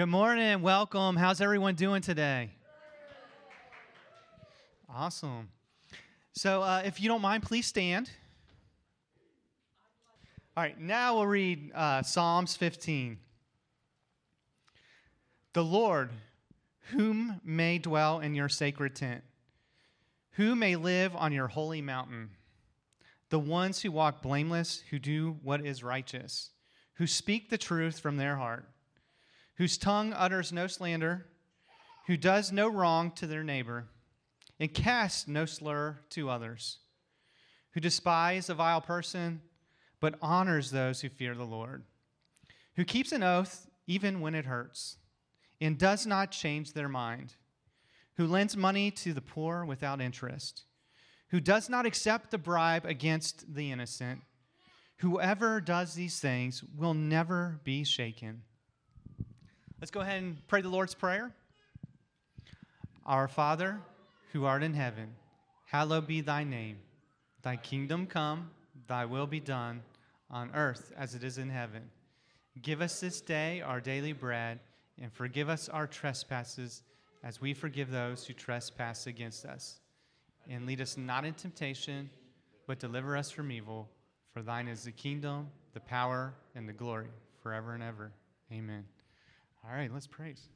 Good morning. Welcome. How's everyone doing today? Awesome. So, uh, if you don't mind, please stand. All right, now we'll read uh, Psalms 15. The Lord, whom may dwell in your sacred tent, who may live on your holy mountain, the ones who walk blameless, who do what is righteous, who speak the truth from their heart, whose tongue utters no slander, who does no wrong to their neighbor, and casts no slur to others, who despise a vile person, but honors those who fear the Lord, who keeps an oath even when it hurts, and does not change their mind, who lends money to the poor without interest, who does not accept the bribe against the innocent. Whoever does these things will never be shaken. Let's go ahead and pray the Lord's Prayer. Our Father, who art in heaven, hallowed be thy name. Thy kingdom come, thy will be done, on earth as it is in heaven. Give us this day our daily bread, and forgive us our trespasses as we forgive those who trespass against us. And lead us not in temptation, but deliver us from evil. For thine is the kingdom, the power, and the glory, forever and ever. Amen. All right, let's praise.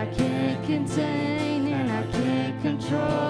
I can't contain and I can't control.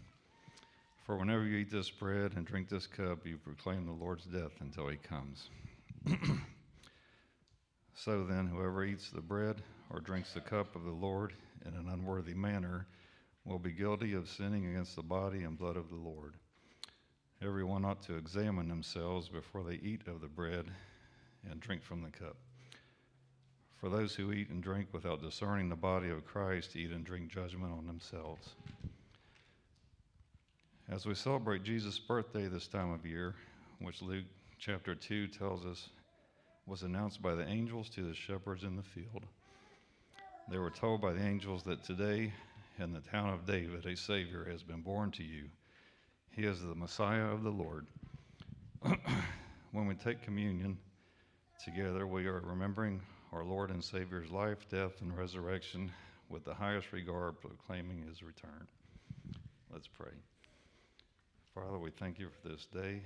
For whenever you eat this bread and drink this cup, you proclaim the Lord's death until he comes. so then, whoever eats the bread or drinks the cup of the Lord in an unworthy manner will be guilty of sinning against the body and blood of the Lord. Everyone ought to examine themselves before they eat of the bread and drink from the cup. For those who eat and drink without discerning the body of Christ eat and drink judgment on themselves. As we celebrate Jesus' birthday this time of year, which Luke chapter 2 tells us was announced by the angels to the shepherds in the field, they were told by the angels that today in the town of David a Savior has been born to you. He is the Messiah of the Lord. when we take communion together, we are remembering our Lord and Savior's life, death, and resurrection with the highest regard, proclaiming his return. Let's pray. Father, we thank you for this day.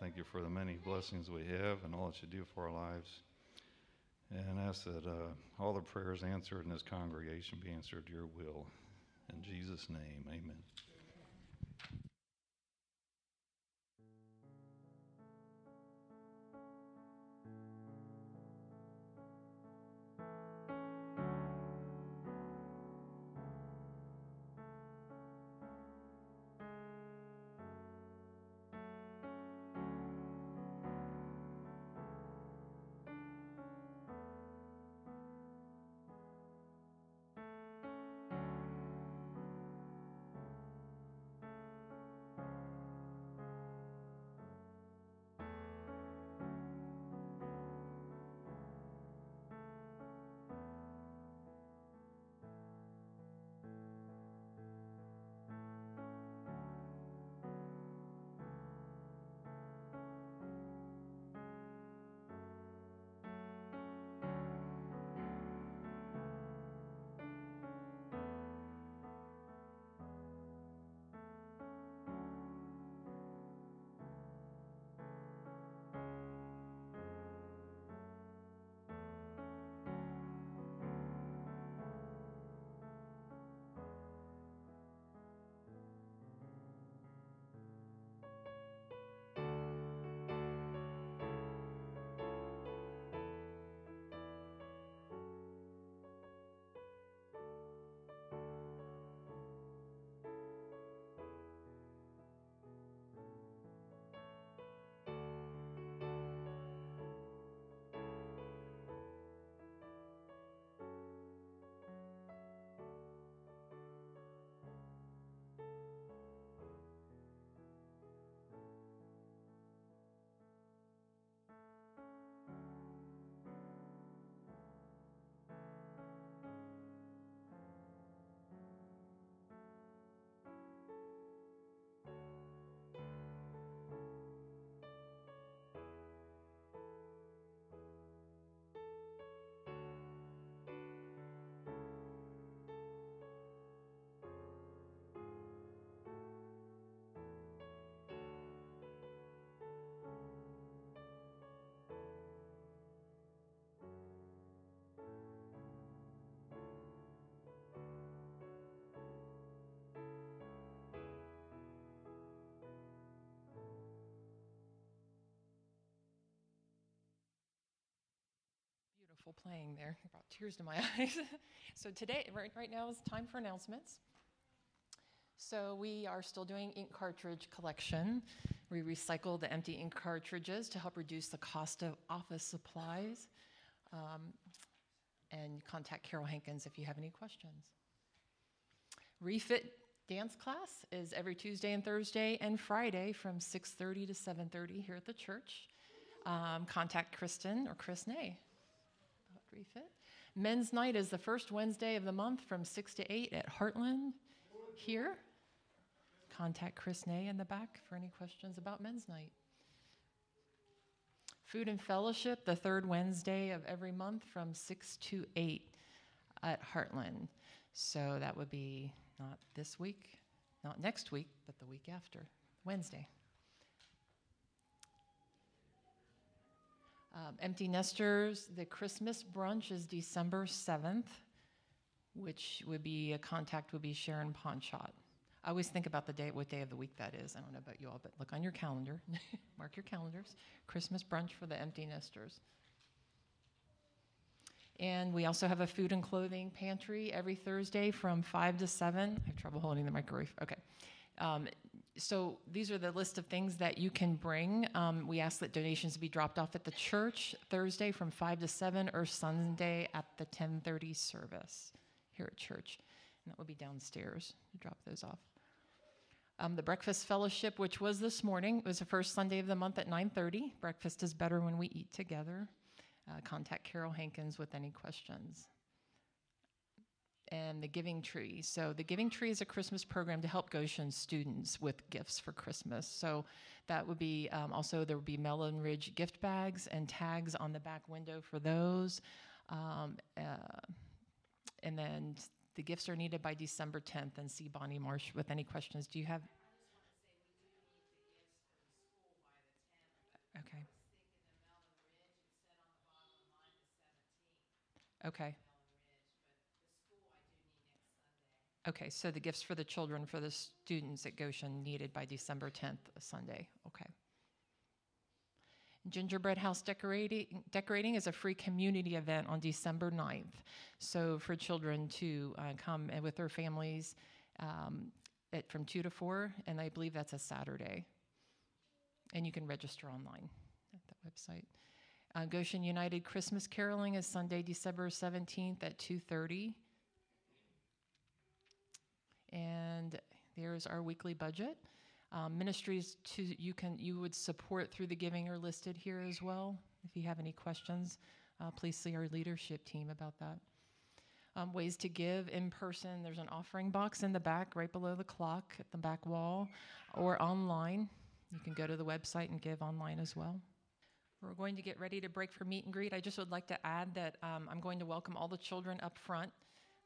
Thank you for the many blessings we have and all that you do for our lives. And ask that uh, all the prayers answered in this congregation be answered to your will. In Jesus' name, amen. Beautiful playing there. It brought tears to my eyes. so today, right, right now is time for announcements. So we are still doing ink cartridge collection. We recycle the empty ink cartridges to help reduce the cost of office supplies. Um, and contact Carol Hankins if you have any questions. Refit dance class is every Tuesday and Thursday and Friday from 6:30 to 7:30 here at the church. Um, contact Kristen or Chris Nay Refit. Men's night is the first Wednesday of the month from 6 to 8 at Heartland here. contact Chris Nay in the back for any questions about men's night. Food and fellowship, the third Wednesday of every month from 6 to 8 at Heartland. So that would be not this week, not next week, but the week after, Wednesday. Um, empty nesters, the Christmas brunch is December 7th, which would be a contact would be Sharon Ponchot. I always think about the day, what day of the week that is. I don't know about you all, but look on your calendar, mark your calendars. Christmas brunch for the empty nesters. And we also have a food and clothing pantry every Thursday from 5 to 7. I have trouble holding the microwave. Okay. Um, so these are the list of things that you can bring. Um, we ask that donations be dropped off at the church Thursday from 5 to 7 or Sunday at the 1030 service here at church. And that will be downstairs to drop those off. Um, the breakfast fellowship, which was this morning, it was the first Sunday of the month at 9:30. Breakfast is better when we eat together. Uh, contact Carol Hankins with any questions. And the Giving Tree. So the Giving Tree is a Christmas program to help Goshen students with gifts for Christmas. So that would be um, also there would be Melon Ridge gift bags and tags on the back window for those. Um, uh, and then the gifts are needed by December 10th. And see Bonnie Marsh with any questions. Do you have? Okay. Okay. Okay, so the gifts for the children, for the students at Goshen needed by December 10th, a Sunday. Okay. Gingerbread house decorating, decorating is a free community event on December 9th. So for children to uh, come and with their families um, at, from 2 to 4, and I believe that's a Saturday. And you can register online at the website. Uh, Goshen United Christmas Caroling is Sunday, December 17th at 2:30. And there's our weekly budget. Um, ministries to you can you would support through the giving are listed here as well. If you have any questions, uh, please see our leadership team about that. Um, ways to give in person. There's an offering box in the back, right below the clock at the back wall, or online. You can go to the website and give online as well. We're going to get ready to break for meet and greet. I just would like to add that um, I'm going to welcome all the children up front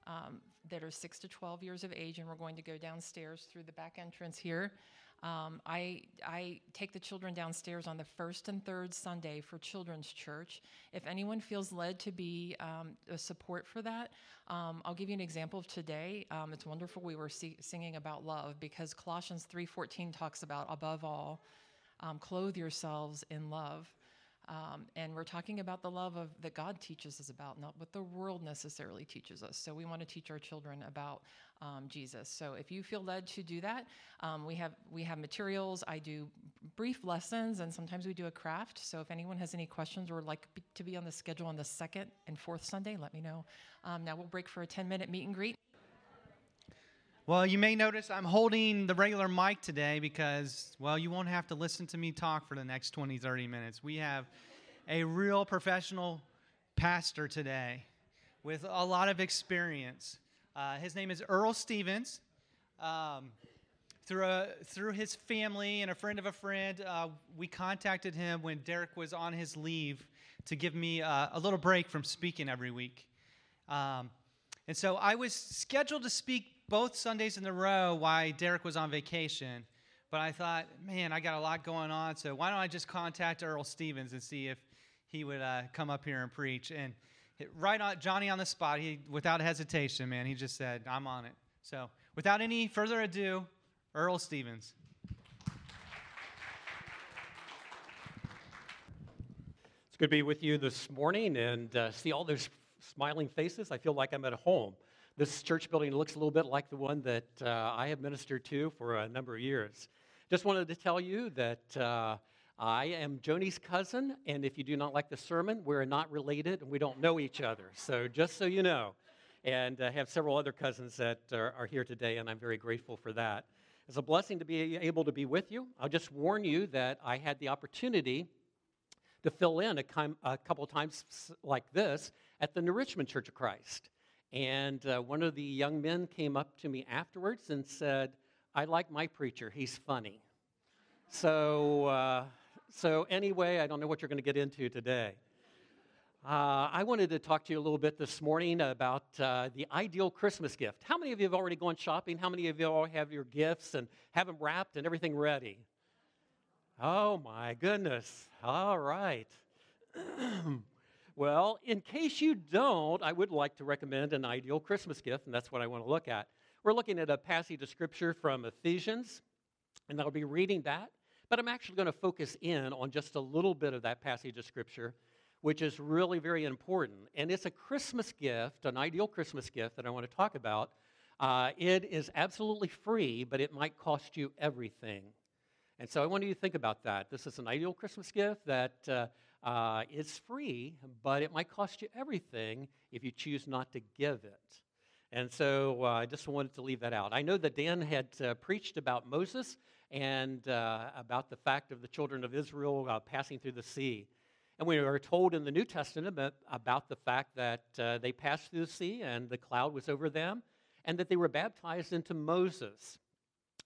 um, that are 6 to 12 years of age, and we're going to go downstairs through the back entrance here. Um, I, I take the children downstairs on the first and third Sunday for Children's Church. If anyone feels led to be um, a support for that, um, I'll give you an example of today. Um, it's wonderful we were see- singing about love because Colossians 3:14 talks about above all, um, clothe yourselves in love. Um, and we're talking about the love of that God teaches us about, not what the world necessarily teaches us. So we want to teach our children about um, Jesus. So if you feel led to do that, um, we have we have materials. I do brief lessons, and sometimes we do a craft. So if anyone has any questions or would like to be on the schedule on the second and fourth Sunday, let me know. Um, now we'll break for a 10 minute meet and greet. Well, you may notice I'm holding the regular mic today because, well, you won't have to listen to me talk for the next 20, 30 minutes. We have a real professional pastor today with a lot of experience. Uh, his name is Earl Stevens. Um, through, a, through his family and a friend of a friend, uh, we contacted him when Derek was on his leave to give me uh, a little break from speaking every week. Um, and so I was scheduled to speak both Sundays in a row while Derek was on vacation. But I thought, man, I got a lot going on, so why don't I just contact Earl Stevens and see if he would uh, come up here and preach? And right on Johnny on the spot, he without hesitation, man, he just said, "I'm on it." So, without any further ado, Earl Stevens. It's good to be with you this morning and uh, see all those smiling faces. I feel like I'm at home. This church building looks a little bit like the one that uh, I have ministered to for a number of years. Just wanted to tell you that uh, I am Joni's cousin, and if you do not like the sermon, we're not related and we don't know each other. So just so you know. And I have several other cousins that are, are here today, and I'm very grateful for that. It's a blessing to be able to be with you. I'll just warn you that I had the opportunity to fill in a, com- a couple times like this at the New Richmond Church of Christ. And uh, one of the young men came up to me afterwards and said, I like my preacher. He's funny. So, uh, so anyway, I don't know what you're going to get into today. Uh, I wanted to talk to you a little bit this morning about uh, the ideal Christmas gift. How many of you have already gone shopping? How many of you all have your gifts and have them wrapped and everything ready? Oh my goodness. All right. well, in case you don't, I would like to recommend an ideal Christmas gift, and that's what I want to look at. We're looking at a passage of scripture from Ephesians, and I'll be reading that, but I'm actually going to focus in on just a little bit of that passage of scripture, which is really very important. And it's a Christmas gift, an ideal Christmas gift that I want to talk about. Uh, it is absolutely free, but it might cost you everything. And so I want you to think about that. This is an ideal Christmas gift that uh, uh, is free, but it might cost you everything if you choose not to give it. And so uh, I just wanted to leave that out. I know that Dan had uh, preached about Moses and uh, about the fact of the children of Israel uh, passing through the sea. And we are told in the New Testament about the fact that uh, they passed through the sea and the cloud was over them, and that they were baptized into Moses,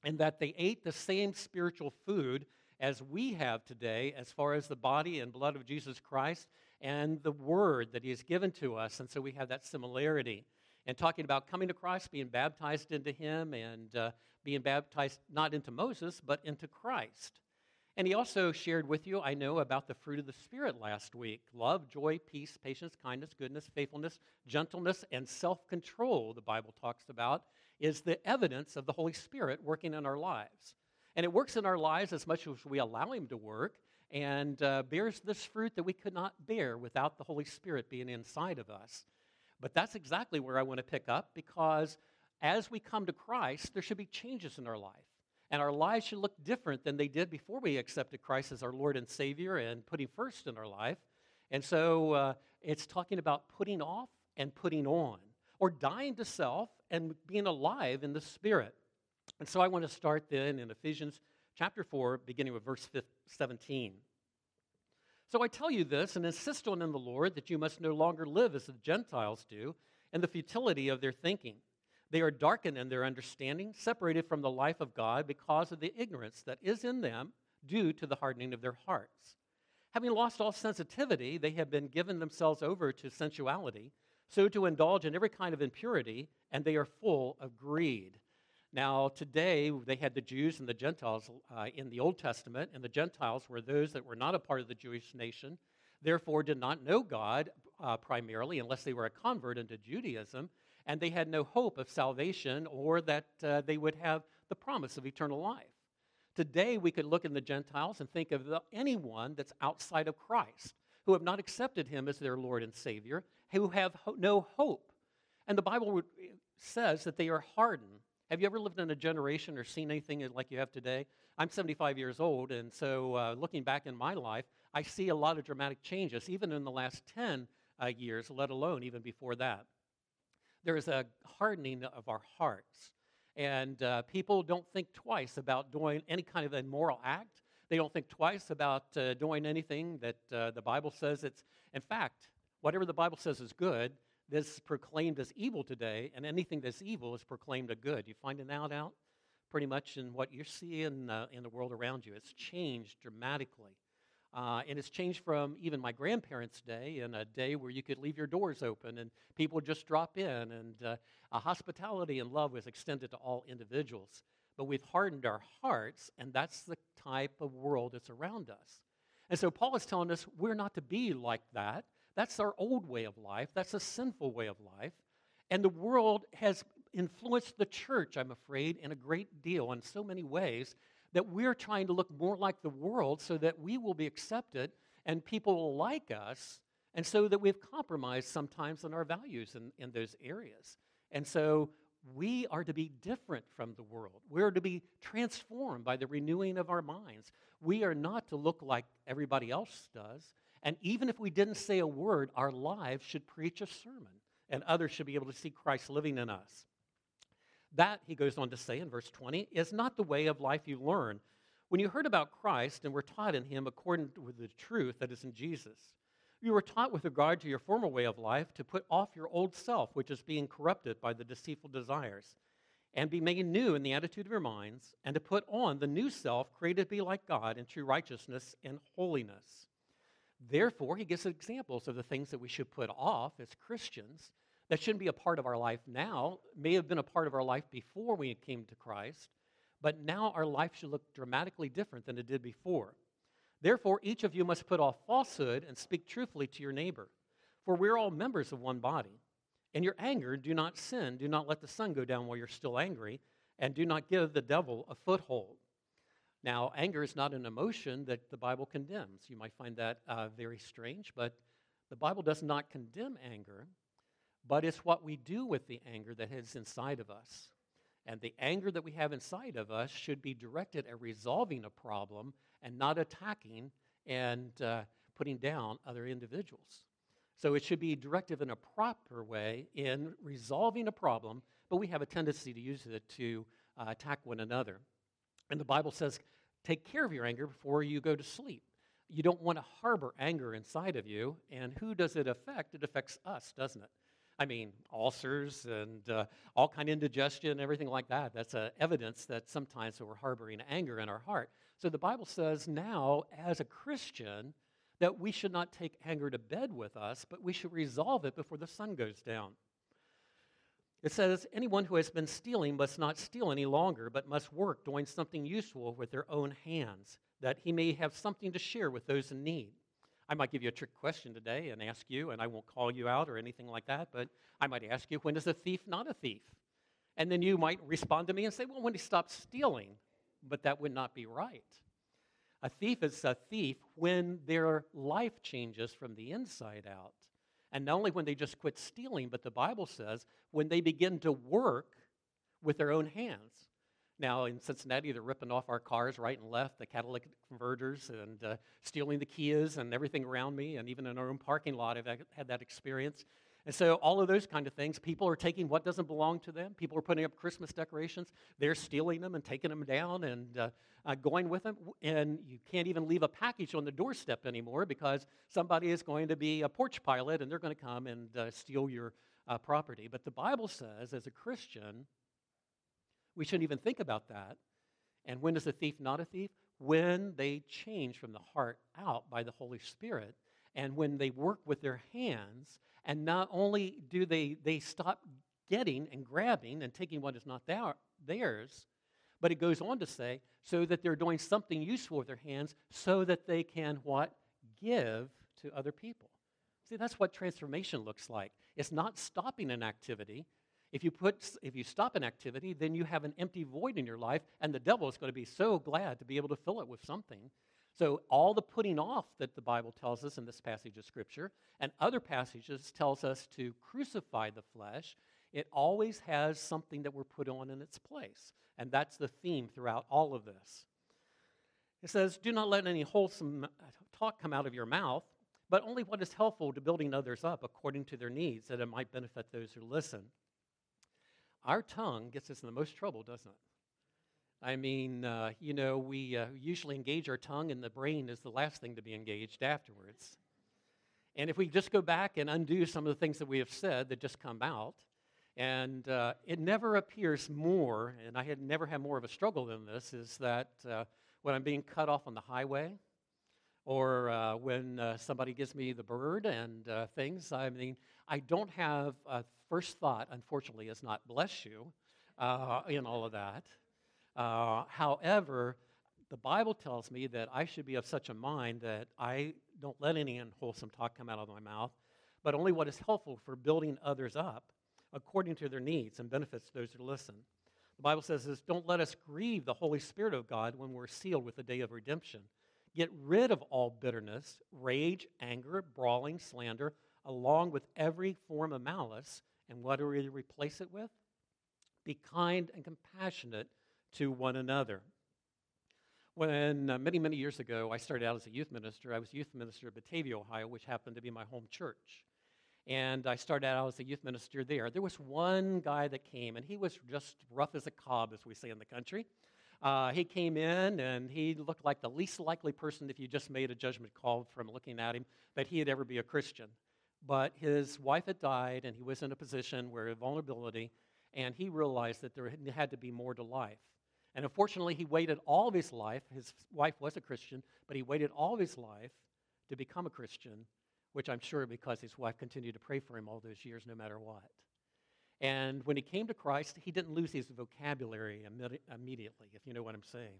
and that they ate the same spiritual food as we have today, as far as the body and blood of Jesus Christ and the word that he has given to us. And so we have that similarity and talking about coming to Christ, being baptized into Him, and uh, being baptized not into Moses, but into Christ. And he also shared with you, I know, about the fruit of the Spirit last week love, joy, peace, patience, kindness, goodness, faithfulness, gentleness, and self control, the Bible talks about, is the evidence of the Holy Spirit working in our lives. And it works in our lives as much as we allow Him to work and uh, bears this fruit that we could not bear without the Holy Spirit being inside of us. But that's exactly where I want to pick up because as we come to Christ, there should be changes in our life. And our lives should look different than they did before we accepted Christ as our Lord and Savior and putting first in our life. And so uh, it's talking about putting off and putting on, or dying to self and being alive in the Spirit. And so I want to start then in Ephesians chapter 4, beginning with verse 17. So I tell you this and insist on in the Lord that you must no longer live as the Gentiles do in the futility of their thinking. They are darkened in their understanding, separated from the life of God because of the ignorance that is in them due to the hardening of their hearts. Having lost all sensitivity, they have been given themselves over to sensuality, so to indulge in every kind of impurity, and they are full of greed. Now, today, they had the Jews and the Gentiles uh, in the Old Testament, and the Gentiles were those that were not a part of the Jewish nation, therefore did not know God uh, primarily, unless they were a convert into Judaism, and they had no hope of salvation or that uh, they would have the promise of eternal life. Today, we could look in the Gentiles and think of the, anyone that's outside of Christ, who have not accepted him as their Lord and Savior, who have ho- no hope. And the Bible says that they are hardened have you ever lived in a generation or seen anything like you have today? I'm 75 years old, and so uh, looking back in my life, I see a lot of dramatic changes, even in the last 10 uh, years, let alone even before that. There is a hardening of our hearts, and uh, people don't think twice about doing any kind of immoral act. They don't think twice about uh, doing anything that uh, the Bible says it's, in fact, whatever the Bible says is good, this proclaimed as evil today, and anything that's evil is proclaimed a good. You find it out pretty much in what you see in, uh, in the world around you. It's changed dramatically. Uh, and it's changed from even my grandparents' day, in a day where you could leave your doors open and people would just drop in, and uh, hospitality and love was extended to all individuals. But we've hardened our hearts, and that's the type of world that's around us. And so Paul is telling us we're not to be like that. That's our old way of life. That's a sinful way of life. And the world has influenced the church, I'm afraid, in a great deal in so many ways that we're trying to look more like the world so that we will be accepted and people will like us, and so that we've compromised sometimes on our values in, in those areas. And so we are to be different from the world. We're to be transformed by the renewing of our minds. We are not to look like everybody else does. And even if we didn't say a word, our lives should preach a sermon, and others should be able to see Christ living in us. That, he goes on to say in verse 20, is not the way of life you learn when you heard about Christ and were taught in him according to the truth that is in Jesus. You were taught with regard to your former way of life to put off your old self, which is being corrupted by the deceitful desires, and be made new in the attitude of your minds, and to put on the new self, created to be like God in true righteousness and holiness. Therefore, he gives examples of the things that we should put off as Christians that shouldn't be a part of our life now, may have been a part of our life before we came to Christ, but now our life should look dramatically different than it did before. Therefore, each of you must put off falsehood and speak truthfully to your neighbor, for we're all members of one body. In your anger, do not sin. Do not let the sun go down while you're still angry, and do not give the devil a foothold. Now, anger is not an emotion that the Bible condemns. You might find that uh, very strange, but the Bible does not condemn anger, but it's what we do with the anger that is inside of us. And the anger that we have inside of us should be directed at resolving a problem and not attacking and uh, putting down other individuals. So it should be directive in a proper way in resolving a problem, but we have a tendency to use it to uh, attack one another. And the Bible says, take care of your anger before you go to sleep. You don't want to harbor anger inside of you. And who does it affect? It affects us, doesn't it? I mean, ulcers and uh, all kind of indigestion, everything like that. That's uh, evidence that sometimes we're harboring anger in our heart. So the Bible says now, as a Christian, that we should not take anger to bed with us, but we should resolve it before the sun goes down. It says, Anyone who has been stealing must not steal any longer, but must work doing something useful with their own hands, that he may have something to share with those in need. I might give you a trick question today and ask you, and I won't call you out or anything like that, but I might ask you, when is a thief not a thief? And then you might respond to me and say, well, when he stops stealing. But that would not be right. A thief is a thief when their life changes from the inside out. And not only when they just quit stealing, but the Bible says when they begin to work with their own hands. Now, in Cincinnati, they're ripping off our cars right and left, the catalytic converters, and uh, stealing the Kias and everything around me. And even in our own parking lot, I've had that experience. And so, all of those kind of things, people are taking what doesn't belong to them. People are putting up Christmas decorations. They're stealing them and taking them down and uh, uh, going with them. And you can't even leave a package on the doorstep anymore because somebody is going to be a porch pirate and they're going to come and uh, steal your uh, property. But the Bible says, as a Christian, we shouldn't even think about that. And when is a thief not a thief? When they change from the heart out by the Holy Spirit, and when they work with their hands, and not only do they, they stop getting and grabbing and taking what is not their, theirs, but it goes on to say, so that they're doing something useful with their hands so that they can what? Give to other people. See, that's what transformation looks like. It's not stopping an activity, if you, put, if you stop an activity, then you have an empty void in your life, and the devil is going to be so glad to be able to fill it with something. So all the putting off that the Bible tells us in this passage of Scripture and other passages tells us to crucify the flesh, it always has something that we're put on in its place. And that's the theme throughout all of this. It says, Do not let any wholesome uh, talk come out of your mouth, but only what is helpful to building others up according to their needs, that it might benefit those who listen. Our tongue gets us in the most trouble, doesn't it? I mean, uh, you know, we uh, usually engage our tongue, and the brain is the last thing to be engaged afterwards. And if we just go back and undo some of the things that we have said that just come out, and uh, it never appears more, and I had never had more of a struggle than this, is that uh, when I'm being cut off on the highway, or uh, when uh, somebody gives me the bird and things, I mean, I don't have a first thought, unfortunately, is not bless you in all of that. Uh, however, the Bible tells me that I should be of such a mind that I don't let any unwholesome talk come out of my mouth, but only what is helpful for building others up according to their needs and benefits to those who listen. The Bible says this don't let us grieve the Holy Spirit of God when we're sealed with the day of redemption. Get rid of all bitterness, rage, anger, brawling, slander, along with every form of malice, and what do we replace it with? Be kind and compassionate to one another. When uh, many, many years ago I started out as a youth minister, I was youth minister at Batavia, Ohio, which happened to be my home church. And I started out as a youth minister there. There was one guy that came, and he was just rough as a cob, as we say in the country. Uh, he came in, and he looked like the least likely person, if you just made a judgment call from looking at him, that he'd ever be a Christian but his wife had died and he was in a position where vulnerability and he realized that there had to be more to life. And unfortunately, he waited all of his life. His wife was a Christian, but he waited all of his life to become a Christian, which I'm sure because his wife continued to pray for him all those years, no matter what. And when he came to Christ, he didn't lose his vocabulary immediately, if you know what I'm saying.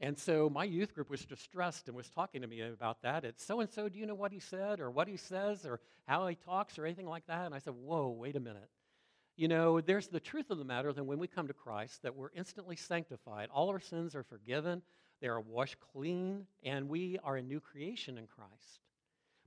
And so my youth group was distressed and was talking to me about that. It's so and so, do you know what he said or what he says or how he talks or anything like that? And I said, Whoa, wait a minute. You know, there's the truth of the matter that when we come to Christ, that we're instantly sanctified. All our sins are forgiven, they are washed clean, and we are a new creation in Christ.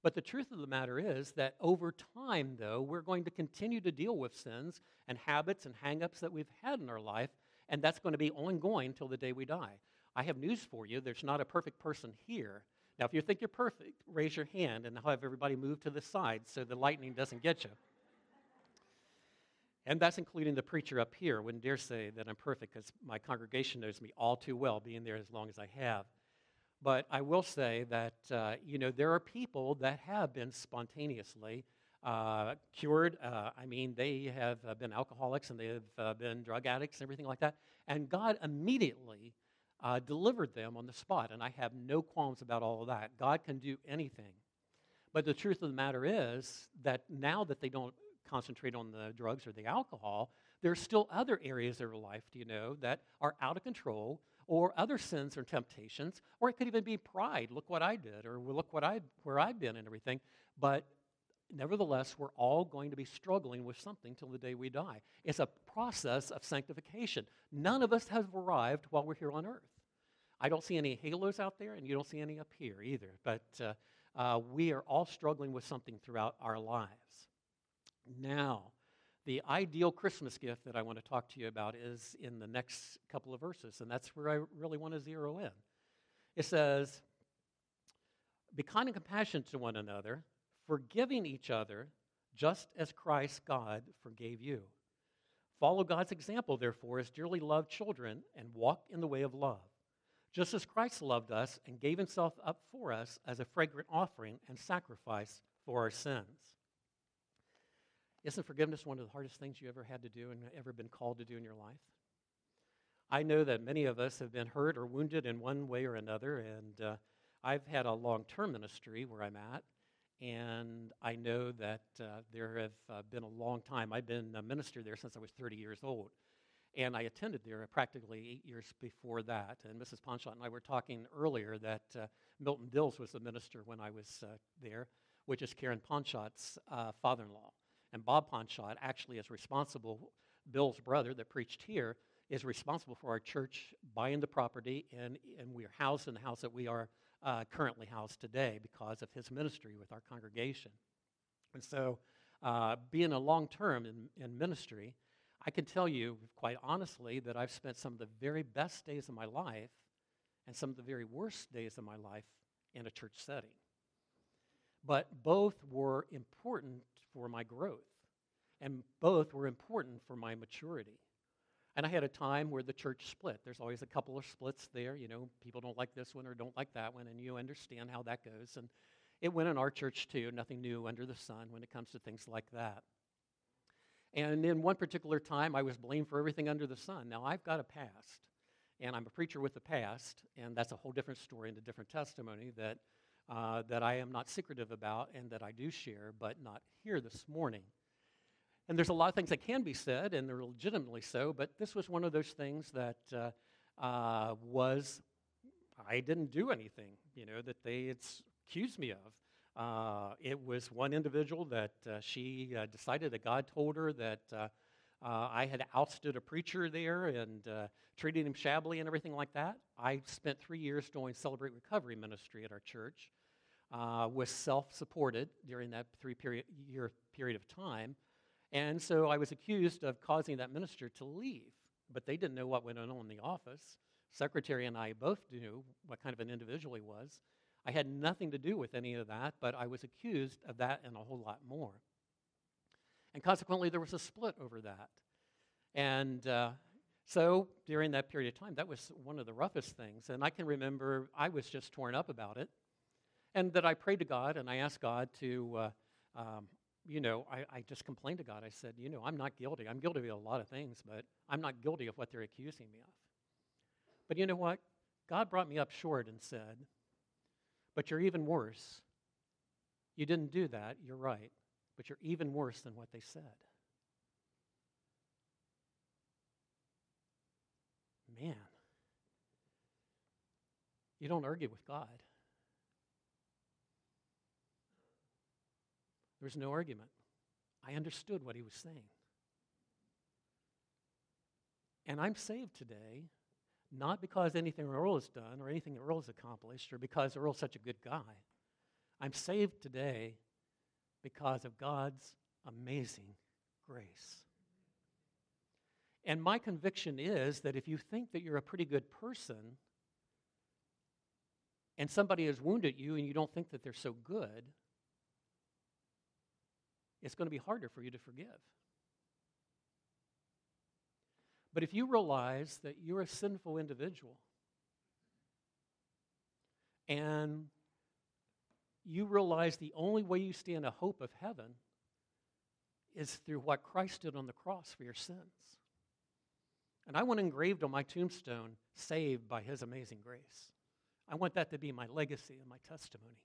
But the truth of the matter is that over time, though, we're going to continue to deal with sins and habits and hangups that we've had in our life, and that's going to be ongoing till the day we die. I have news for you. There's not a perfect person here. Now, if you think you're perfect, raise your hand and I'll have everybody move to the side so the lightning doesn't get you. And that's including the preacher up here. Wouldn't dare say that I'm perfect because my congregation knows me all too well, being there as long as I have. But I will say that, uh, you know, there are people that have been spontaneously uh, cured. Uh, I mean, they have uh, been alcoholics and they have uh, been drug addicts and everything like that. And God immediately uh, delivered them on the spot. And I have no qualms about all of that. God can do anything. But the truth of the matter is that now that they don't concentrate on the drugs or the alcohol, there's still other areas of their life, do you know, that are out of control or other sins or temptations, or it could even be pride. Look what I did, or look what I where I've been and everything. But nevertheless, we're all going to be struggling with something till the day we die. It's a process of sanctification. None of us have arrived while we're here on earth. I don't see any halos out there, and you don't see any up here either. But uh, uh, we are all struggling with something throughout our lives. Now, the ideal Christmas gift that I want to talk to you about is in the next couple of verses, and that's where I really want to zero in. It says, Be kind and compassionate to one another, forgiving each other, just as Christ, God, forgave you. Follow God's example, therefore, as dearly loved children, and walk in the way of love. Just as Christ loved us and gave himself up for us as a fragrant offering and sacrifice for our sins. Isn't forgiveness one of the hardest things you ever had to do and ever been called to do in your life? I know that many of us have been hurt or wounded in one way or another, and uh, I've had a long term ministry where I'm at, and I know that uh, there have uh, been a long time. I've been a minister there since I was 30 years old, and I attended there practically eight years before that. And Mrs. Ponchot and I were talking earlier that uh, Milton Dills was the minister when I was uh, there, which is Karen Ponchot's uh, father in law. And Bob Ponchot actually is responsible, Bill's brother that preached here, is responsible for our church buying the property, and, and we are housed in the house that we are uh, currently housed today because of his ministry with our congregation. And so, uh, being a long term in, in ministry, I can tell you quite honestly that I've spent some of the very best days of my life and some of the very worst days of my life in a church setting. But both were important for my growth, and both were important for my maturity. And I had a time where the church split. There's always a couple of splits there. You know, people don't like this one or don't like that one, and you understand how that goes. And it went in our church too, nothing new under the sun when it comes to things like that. And in one particular time, I was blamed for everything under the sun. Now, I've got a past, and I'm a preacher with a past, and that's a whole different story and a different testimony that uh, that I am not secretive about and that I do share, but not here this morning. And there's a lot of things that can be said, and they're legitimately so, but this was one of those things that uh, uh, was, I didn't do anything, you know, that they accused me of. Uh, it was one individual that uh, she uh, decided that God told her that I had ousted a preacher there and treated him shabbily and everything like that. I spent three years doing Celebrate Recovery ministry at our church uh, was self supported during that three period, year period of time. And so I was accused of causing that minister to leave. But they didn't know what went on in the office. Secretary and I both knew what kind of an individual he was. I had nothing to do with any of that, but I was accused of that and a whole lot more. And consequently, there was a split over that. And uh, so during that period of time, that was one of the roughest things. And I can remember I was just torn up about it and that I prayed to God and I asked God to uh, um, you know, I, I just complained to God. I said, you know, I'm not guilty. I'm guilty of a lot of things, but I'm not guilty of what they're accusing me of. But you know what? God brought me up short and said, but you're even worse. You didn't do that, you're right, but you're even worse than what they said. Man, you don't argue with God. There was no argument. I understood what he was saying. And I'm saved today, not because anything Earl has done or anything Earl has accomplished or because Earl's such a good guy. I'm saved today because of God's amazing grace. And my conviction is that if you think that you're a pretty good person and somebody has wounded you and you don't think that they're so good, it's going to be harder for you to forgive. But if you realize that you're a sinful individual and you realize the only way you stand a hope of heaven is through what Christ did on the cross for your sins. And I want engraved on my tombstone, saved by his amazing grace. I want that to be my legacy and my testimony.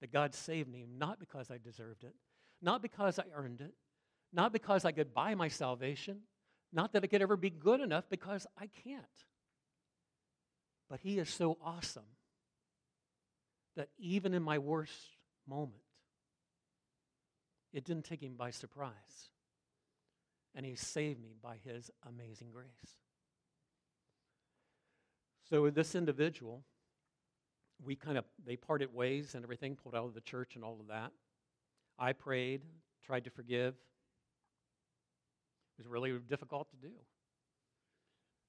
That God saved me not because I deserved it, not because I earned it, not because I could buy my salvation, not that it could ever be good enough, because I can't. But He is so awesome that even in my worst moment, it didn't take Him by surprise. And He saved me by His amazing grace. So, with this individual, we kind of, they parted ways and everything, pulled out of the church and all of that. I prayed, tried to forgive. It was really difficult to do.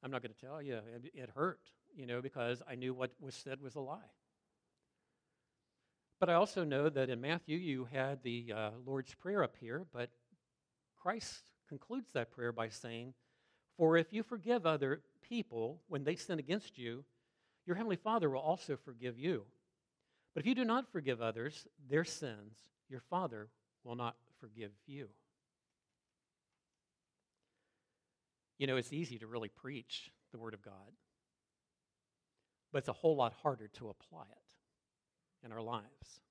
I'm not going to tell you, it, it hurt, you know, because I knew what was said was a lie. But I also know that in Matthew you had the uh, Lord's Prayer up here, but Christ concludes that prayer by saying, For if you forgive other people when they sin against you, your heavenly Father will also forgive you. But if you do not forgive others their sins, your Father will not forgive you. You know, it's easy to really preach the Word of God, but it's a whole lot harder to apply it in our lives.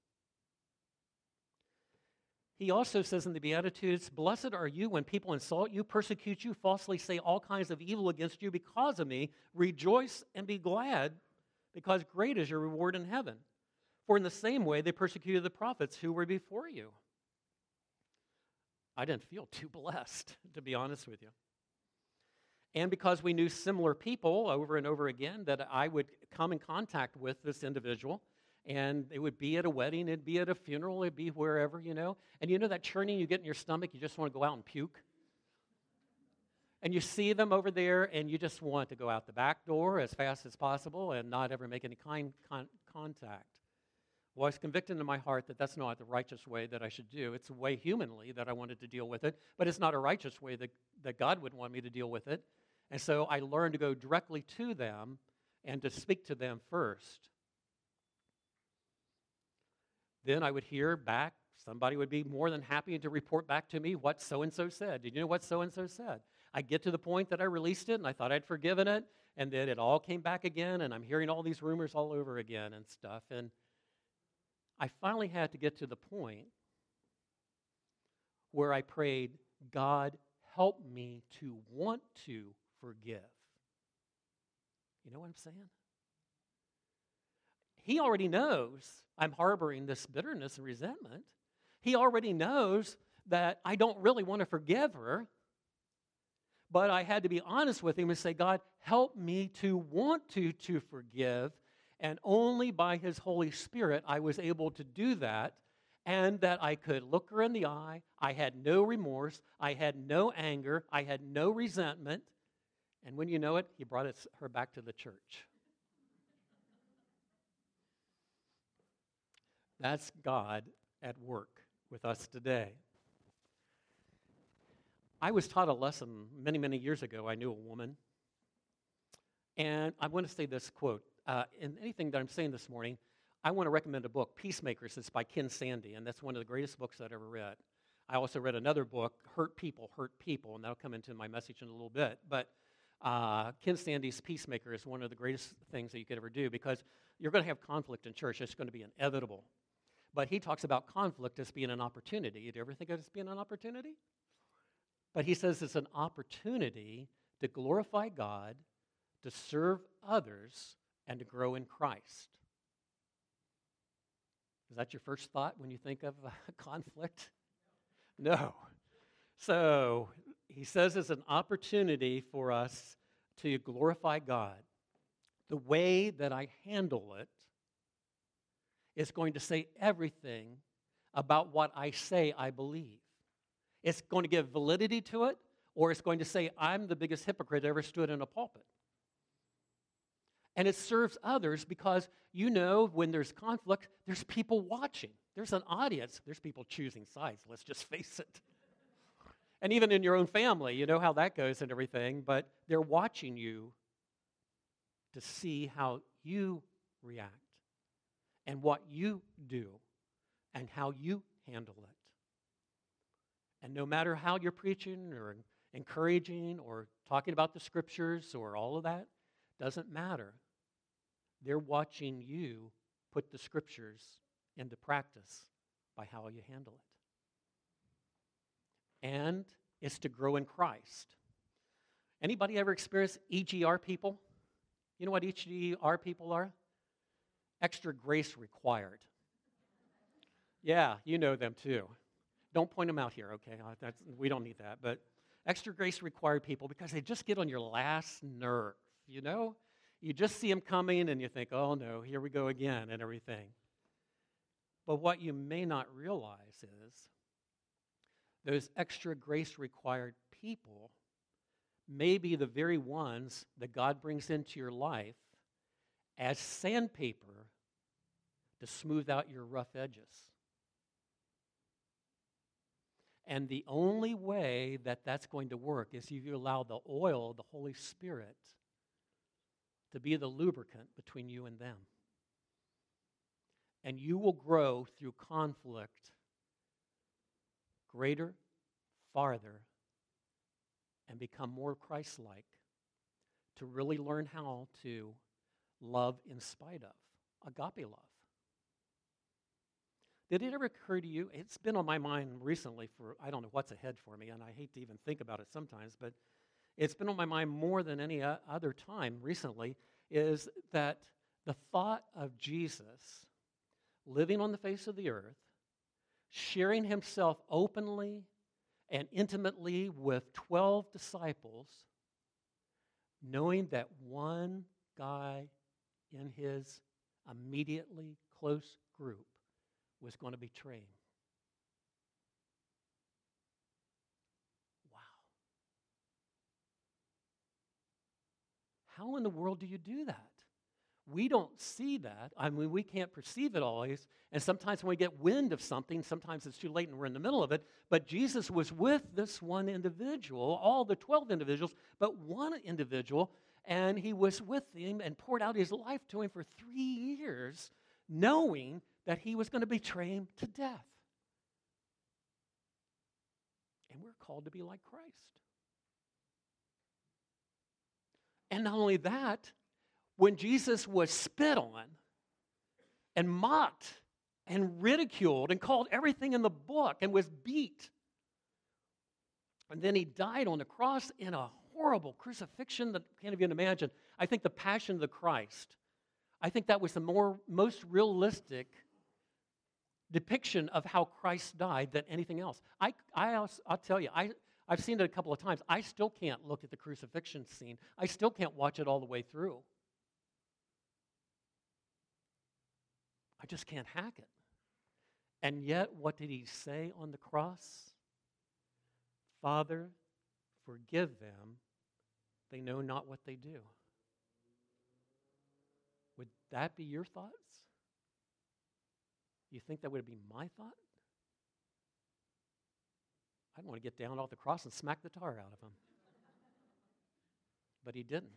He also says in the Beatitudes, Blessed are you when people insult you, persecute you, falsely say all kinds of evil against you because of me. Rejoice and be glad, because great is your reward in heaven. For in the same way they persecuted the prophets who were before you. I didn't feel too blessed, to be honest with you. And because we knew similar people over and over again, that I would come in contact with this individual, and it would be at a wedding, it'd be at a funeral, it'd be wherever, you know. And you know that churning you get in your stomach, you just want to go out and puke? And you see them over there, and you just want to go out the back door as fast as possible and not ever make any kind con- contact. Well, I was convicted in my heart that that's not the righteous way that I should do. It's a way humanly that I wanted to deal with it, but it's not a righteous way that, that God would want me to deal with it. And so I learned to go directly to them and to speak to them first. Then I would hear back, somebody would be more than happy to report back to me what so and so said. Did you know what so and so said? I get to the point that I released it and I thought I'd forgiven it, and then it all came back again, and I'm hearing all these rumors all over again and stuff. And I finally had to get to the point where I prayed, God, help me to want to forgive. You know what I'm saying? He already knows I'm harboring this bitterness and resentment. He already knows that I don't really want to forgive her. But I had to be honest with him and say, God, help me to want to, to forgive and only by His Holy Spirit I was able to do that, and that I could look her in the eye. I had no remorse. I had no anger. I had no resentment. And when you know it, He brought her back to the church. That's God at work with us today. I was taught a lesson many, many years ago. I knew a woman. And I want to say this quote uh, in anything that I'm saying this morning, I want to recommend a book, Peacemakers. It's by Ken Sande, and that's one of the greatest books I've ever read. I also read another book, Hurt People, Hurt People, and that'll come into my message in a little bit. But uh, Ken Sande's Peacemaker is one of the greatest things that you could ever do because you're going to have conflict in church. It's going to be inevitable. But he talks about conflict as being an opportunity. You ever think of it as being an opportunity? But he says it's an opportunity to glorify God, to serve others, and to grow in Christ. Is that your first thought when you think of uh, conflict? No. So he says it's an opportunity for us to glorify God. The way that I handle it is going to say everything about what I say I believe. It's going to give validity to it, or it's going to say, I'm the biggest hypocrite ever stood in a pulpit. And it serves others because you know when there's conflict, there's people watching, there's an audience, there's people choosing sides, let's just face it. And even in your own family, you know how that goes and everything, but they're watching you to see how you react and what you do and how you handle it. And no matter how you're preaching or encouraging or talking about the scriptures or all of that, doesn't matter. They're watching you put the scriptures into practice by how you handle it. And it's to grow in Christ. Anybody ever experienced EGR people? You know what EGR people are? Extra grace required. Yeah, you know them too. Don't point them out here, okay? Uh, that's, we don't need that. But extra grace required people because they just get on your last nerve, you know? You just see them coming and you think, oh no, here we go again and everything. But what you may not realize is those extra grace required people may be the very ones that God brings into your life as sandpaper to smooth out your rough edges. And the only way that that's going to work is if you allow the oil, the Holy Spirit, to be the lubricant between you and them. And you will grow through conflict greater, farther, and become more Christ like to really learn how to love in spite of agape love. Did it ever occur to you? It's been on my mind recently for, I don't know what's ahead for me, and I hate to even think about it sometimes, but it's been on my mind more than any other time recently is that the thought of Jesus living on the face of the earth, sharing himself openly and intimately with 12 disciples, knowing that one guy in his immediately close group was going to betray him. How in the world do you do that? We don't see that. I mean, we can't perceive it always. And sometimes when we get wind of something, sometimes it's too late and we're in the middle of it. But Jesus was with this one individual, all the 12 individuals, but one individual, and he was with him and poured out his life to him for three years, knowing that he was going to betray him to death. And we're called to be like Christ. And not only that, when Jesus was spit on and mocked and ridiculed and called everything in the book and was beat, and then he died on the cross in a horrible crucifixion that I can't even imagine. I think the Passion of the Christ, I think that was the more, most realistic depiction of how Christ died than anything else. I, I, I'll tell you, I, I've seen it a couple of times. I still can't look at the crucifixion scene, I still can't watch it all the way through. I just can't hack it. And yet, what did he say on the cross? Father, forgive them. They know not what they do. Would that be your thoughts? You think that would be my thought? I'd want to get down off the cross and smack the tar out of him. But he didn't.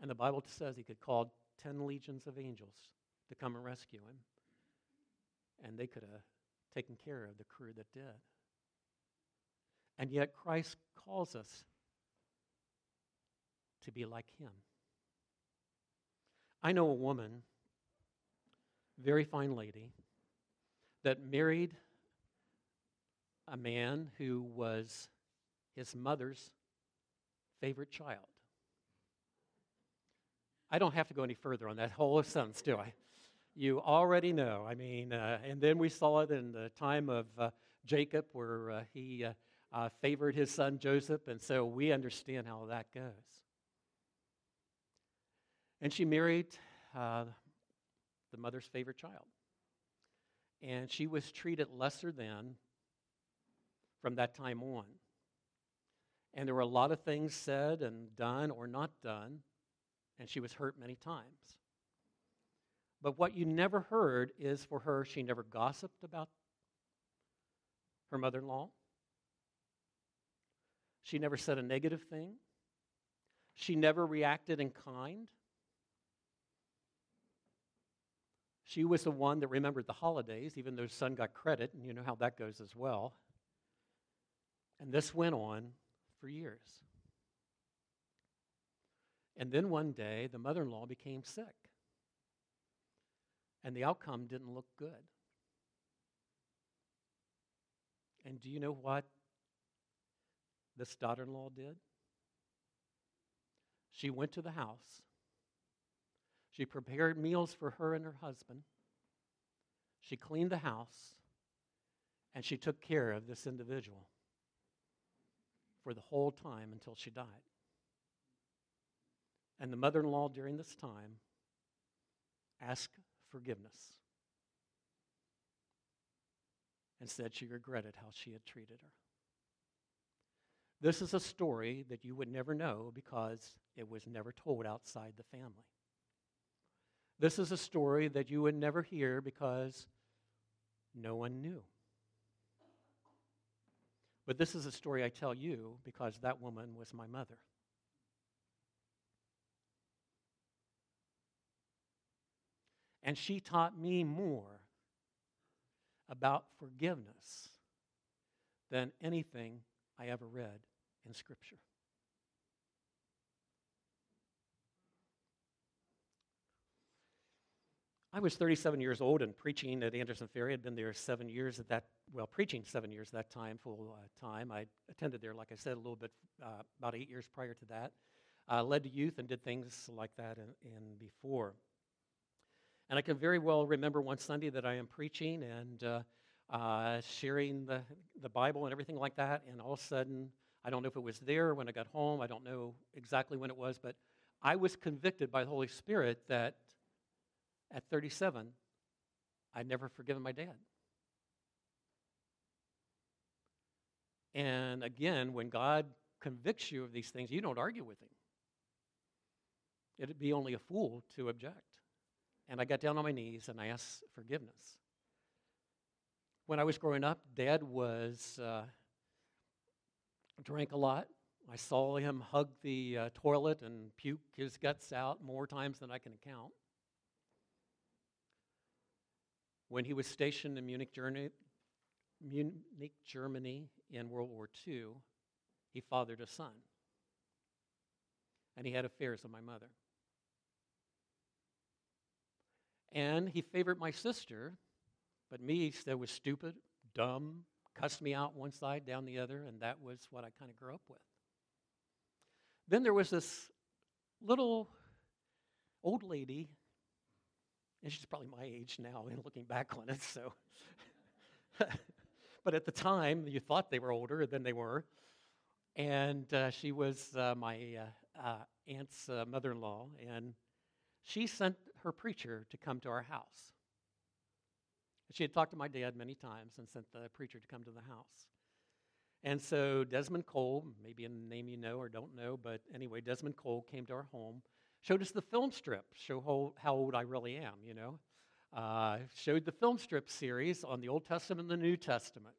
And the Bible says he could call 10 legions of angels to come and rescue him. And they could have taken care of the crew that did. And yet Christ calls us to be like him. I know a woman, very fine lady, that married a man who was his mother's favorite child. I don't have to go any further on that whole sentence, do I? You already know. I mean, uh, and then we saw it in the time of uh, Jacob where uh, he uh, uh, favored his son Joseph, and so we understand how that goes. And she married uh, the mother's favorite child. And she was treated lesser than from that time on. And there were a lot of things said and done or not done, and she was hurt many times. But what you never heard is for her, she never gossiped about her mother in law. She never said a negative thing. She never reacted in kind. She was the one that remembered the holidays, even though her son got credit, and you know how that goes as well. And this went on for years. And then one day, the mother in law became sick. And the outcome didn't look good. And do you know what this daughter in law did? She went to the house. She prepared meals for her and her husband. She cleaned the house. And she took care of this individual for the whole time until she died. And the mother in law during this time asked forgiveness and said she regretted how she had treated her. This is a story that you would never know because it was never told outside the family. This is a story that you would never hear because no one knew. But this is a story I tell you because that woman was my mother. And she taught me more about forgiveness than anything I ever read in Scripture. I was 37 years old and preaching at Anderson Ferry. I'd been there seven years at that, well, preaching seven years that time, full uh, time. I attended there, like I said, a little bit, uh, about eight years prior to that. Uh, led to youth and did things like that in, in, before. And I can very well remember one Sunday that I am preaching and uh, uh, sharing the, the Bible and everything like that. And all of a sudden, I don't know if it was there when I got home, I don't know exactly when it was, but I was convicted by the Holy Spirit that at 37, I'd never forgiven my dad. And again, when God convicts you of these things, you don't argue with him. It'd be only a fool to object. And I got down on my knees and I asked forgiveness. When I was growing up, dad was uh, drank a lot. I saw him hug the uh, toilet and puke his guts out more times than I can count. When he was stationed in Munich, Germany, Munich, Germany in World War II, he fathered a son. And he had affairs with my mother. And he favored my sister, but me said was stupid, dumb, cussed me out one side, down the other, and that was what I kind of grew up with. Then there was this little old lady and she's probably my age now in looking back on it, so. but at the time, you thought they were older than they were. And uh, she was uh, my uh, uh aunt's uh, mother in law, and she sent her preacher to come to our house. She had talked to my dad many times and sent the preacher to come to the house. And so Desmond Cole, maybe a name you know or don't know, but anyway, Desmond Cole came to our home showed us the film strip, show how, how old I really am, you know. Uh, showed the film strip series on the Old Testament and the New Testament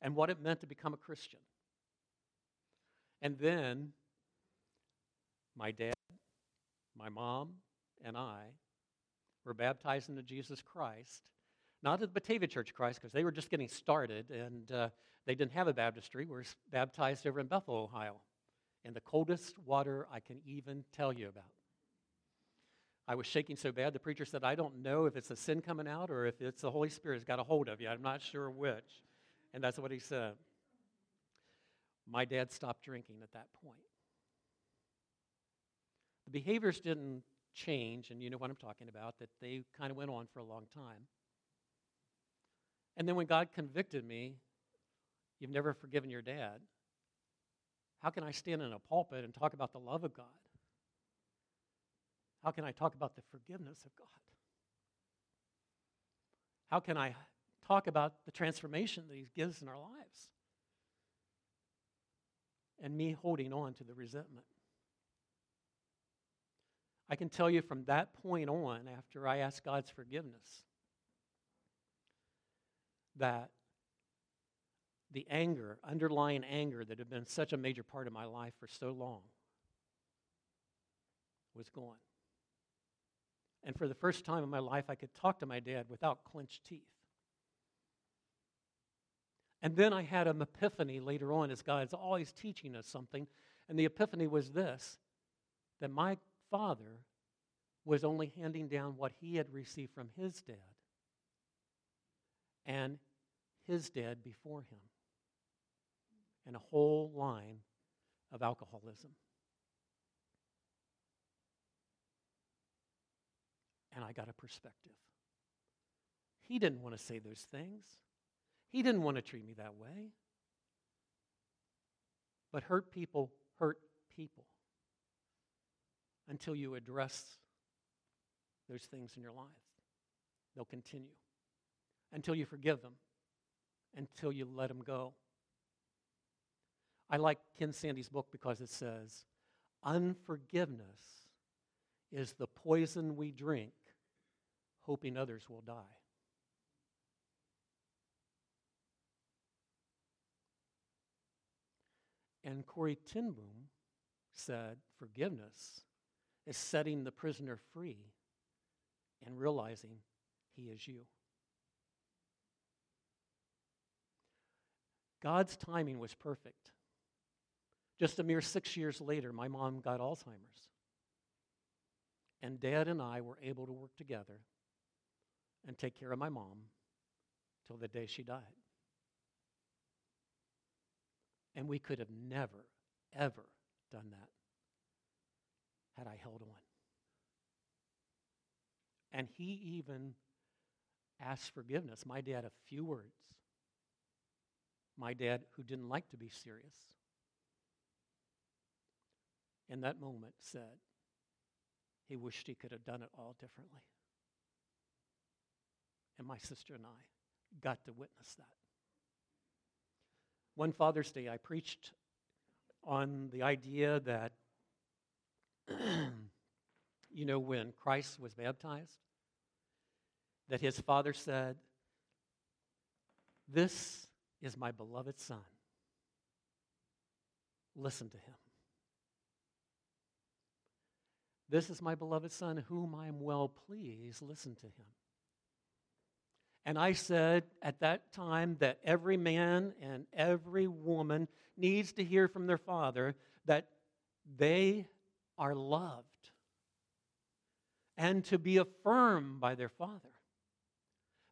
and what it meant to become a Christian. And then my dad, my mom, and I were baptized into Jesus Christ Not at the Batavia Church Christ, because they were just getting started and uh, they didn't have a baptistry. We were baptized over in Bethel, Ohio, in the coldest water I can even tell you about. I was shaking so bad, the preacher said, I don't know if it's a sin coming out or if it's the Holy Spirit's got a hold of you. I'm not sure which. And that's what he said. My dad stopped drinking at that point. The behaviors didn't change, and you know what I'm talking about, that they kind of went on for a long time. And then when God convicted me, you've never forgiven your dad. How can I stand in a pulpit and talk about the love of God? How can I talk about the forgiveness of God? How can I talk about the transformation that He gives in our lives? And me holding on to the resentment. I can tell you from that point on, after I asked God's forgiveness, that the anger, underlying anger that had been such a major part of my life for so long, was gone. And for the first time in my life, I could talk to my dad without clenched teeth. And then I had an epiphany later on as God's always teaching us something. And the epiphany was this that my father was only handing down what he had received from his dad and his dad before him, and a whole line of alcoholism. And I got a perspective. He didn't want to say those things, he didn't want to treat me that way. But hurt people hurt people until you address those things in your life. They'll continue until you forgive them, until you let them go. I like Ken Sande's book because it says, Unforgiveness is the poison we drink hoping others will die. And Corrie ten Boom said forgiveness is setting the prisoner free and realizing he is you. God's timing was perfect. Just a mere six years later, my mom got Alzheimer's. And dad and I were able to work together and take care of my mom till the day she died. And we could have never, ever done that had I held on. And he even asked forgiveness. My dad, a few words. My dad, who didn't like to be serious, in that moment said he wished he could have done it all differently. And my sister and I got to witness that. One Father's Day, I preached on the idea that, you know, when Christ was baptized, that his father said, This is my beloved Son. Listen to him. This is my beloved Son, whom I am well pleased. Listen to him. And I said at that time that every man and every woman needs to hear from their father that they are loved and to be affirmed by their father.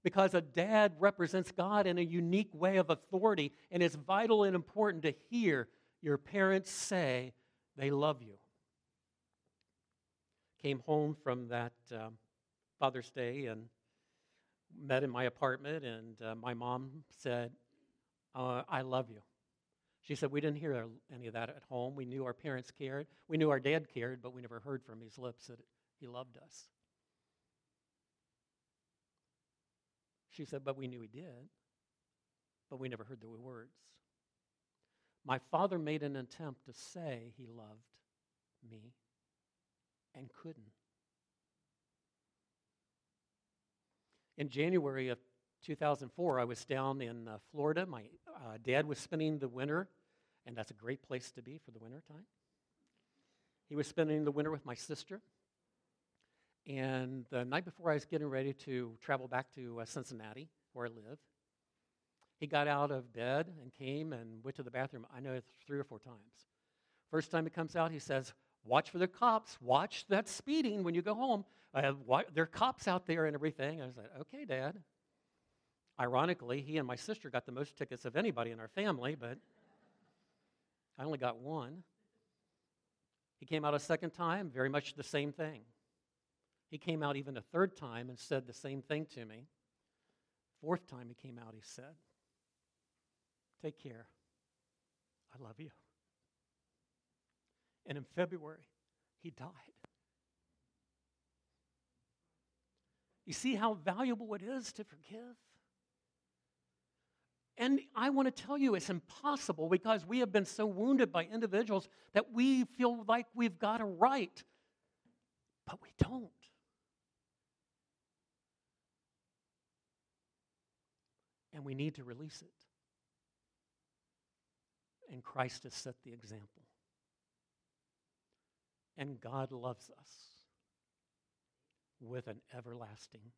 Because a dad represents God in a unique way of authority, and it's vital and important to hear your parents say they love you. Came home from that um, Father's Day and met in my apartment, and uh, my mom said, uh, I love you. She said, We didn't hear any of that at home. We knew our parents cared. We knew our dad cared, but we never heard from his lips that he loved us. She said, But we knew he did, but we never heard the words. My father made an attempt to say he loved me and couldn't. In January of 2004, I was down in uh, Florida. My uh, dad was spending the winter, and that's a great place to be for the winter time. He was spending the winter with my sister. And the night before I was getting ready to travel back to uh, Cincinnati, where I live, he got out of bed and came and went to the bathroom, I know three or four times. First time he comes out, he says, Watch for the cops. Watch that speeding when you go home. Uh, what, there are cops out there and everything. I was like, Okay, Dad. Ironically, he and my sister got the most tickets of anybody in our family, but I only got one. He came out a second time, very much the same thing. He came out even a third time and said the same thing to me. Fourth time he came out, he said, Take care. I love you. And in February, he died. You see how valuable it is to forgive? And I want to tell you it's impossible because we have been so wounded by individuals that we feel like we've got a right, but we don't. And we need to release it. And Christ has set the example. And God loves us with an everlasting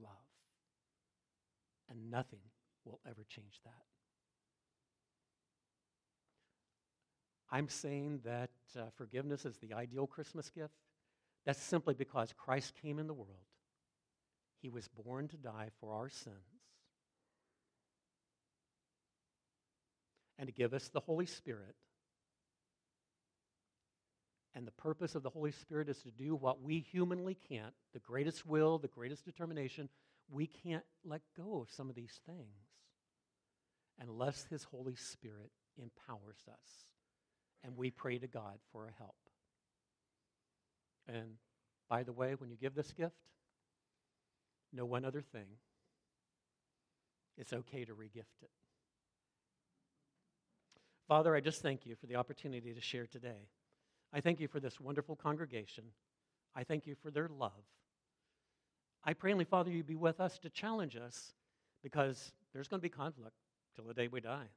love. And nothing will ever change that. I'm saying that uh, forgiveness is the ideal Christmas gift. That's simply because Christ came in the world. He was born to die for our sins and to give us the Holy Spirit. And the purpose of the Holy Spirit is to do what we humanly can't the greatest will, the greatest determination. We can't let go of some of these things unless His Holy Spirit empowers us. And we pray to God for a help. And by the way, when you give this gift, know one other thing it's okay to regift it. Father, I just thank you for the opportunity to share today. I thank you for this wonderful congregation. I thank you for their love. I pray, only Father, you be with us to challenge us because there's going to be conflict till the day we die.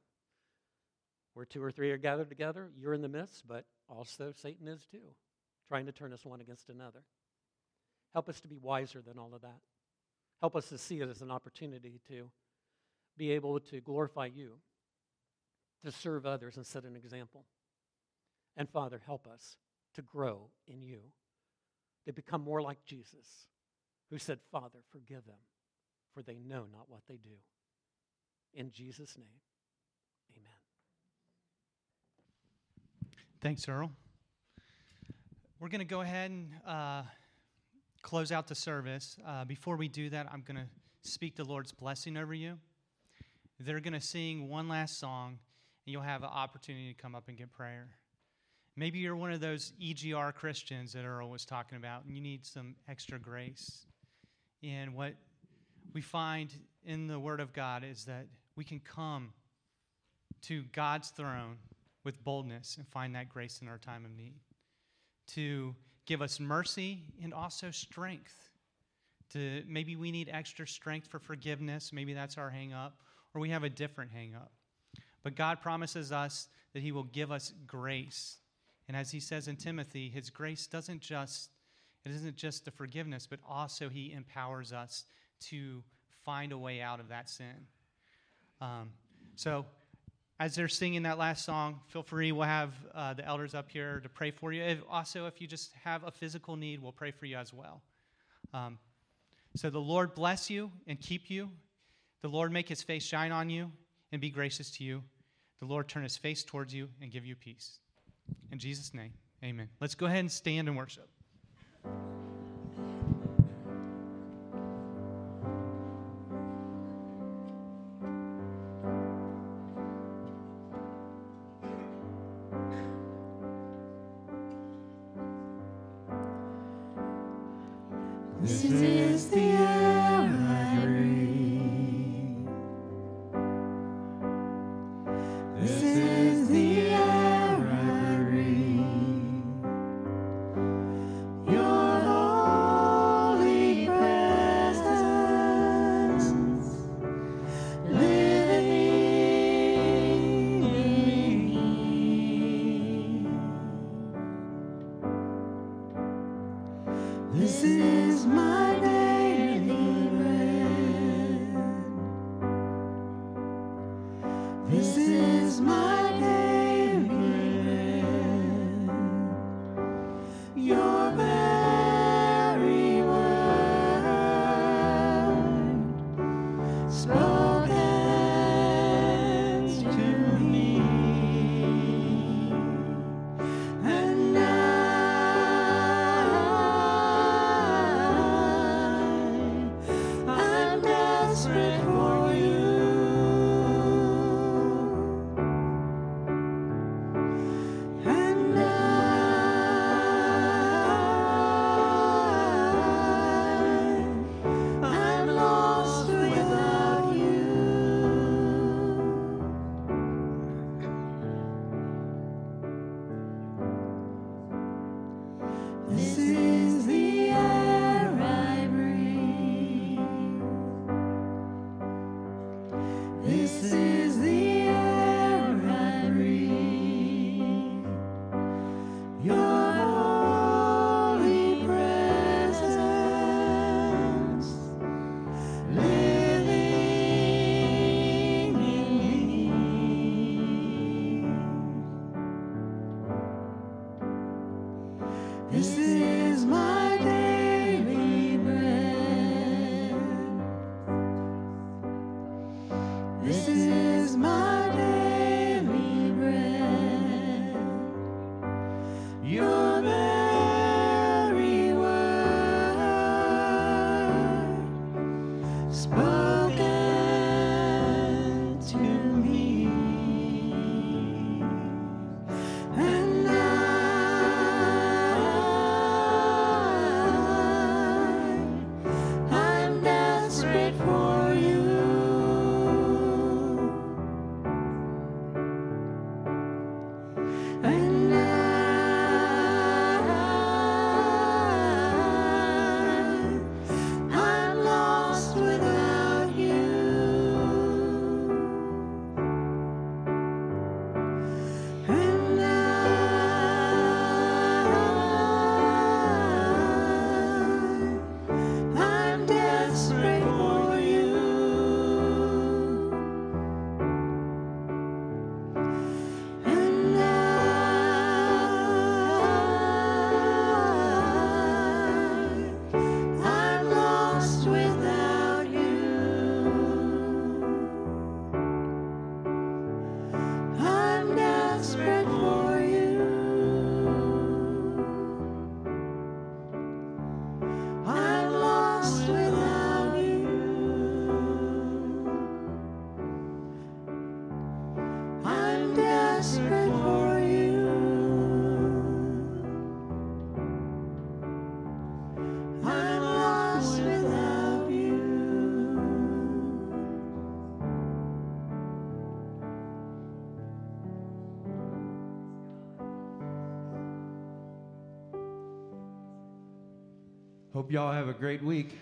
Where two or three are gathered together, you're in the midst, but also Satan is too, trying to turn us one against another. Help us to be wiser than all of that. Help us to see it as an opportunity to be able to glorify you, to serve others and set an example. And Father, help us to grow in you, to become more like Jesus, who said, Father, forgive them, for they know not what they do. In Jesus' name, amen. Thanks, Earl. We're going to go ahead and uh, close out the service. Uh, before we do that, I'm going to speak the Lord's blessing over you. They're going to sing one last song, and you'll have an opportunity to come up and get prayer. Maybe you're one of those EGR Christians that Earl was talking about, and you need some extra grace. And what we find in the Word of God is that we can come to God's throne with boldness and find that grace in our time of need. To give us mercy and also strength. To maybe we need extra strength for forgiveness, maybe that's our hang up, or we have a different hang up. But God promises us that He will give us grace and as he says in Timothy, his grace doesn't just it isn't just the forgiveness, but also he empowers us to find a way out of that sin. Um, so, as they're singing that last song, feel free. We'll have uh, the elders up here to pray for you. If, also, if you just have a physical need, we'll pray for you as well. Um, so, the Lord bless you and keep you. The Lord make his face shine on you and be gracious to you. The Lord turn his face towards you and give you peace. In Jesus' name, amen. Let's go ahead and stand and worship. This is the air Hope y'all have a great week.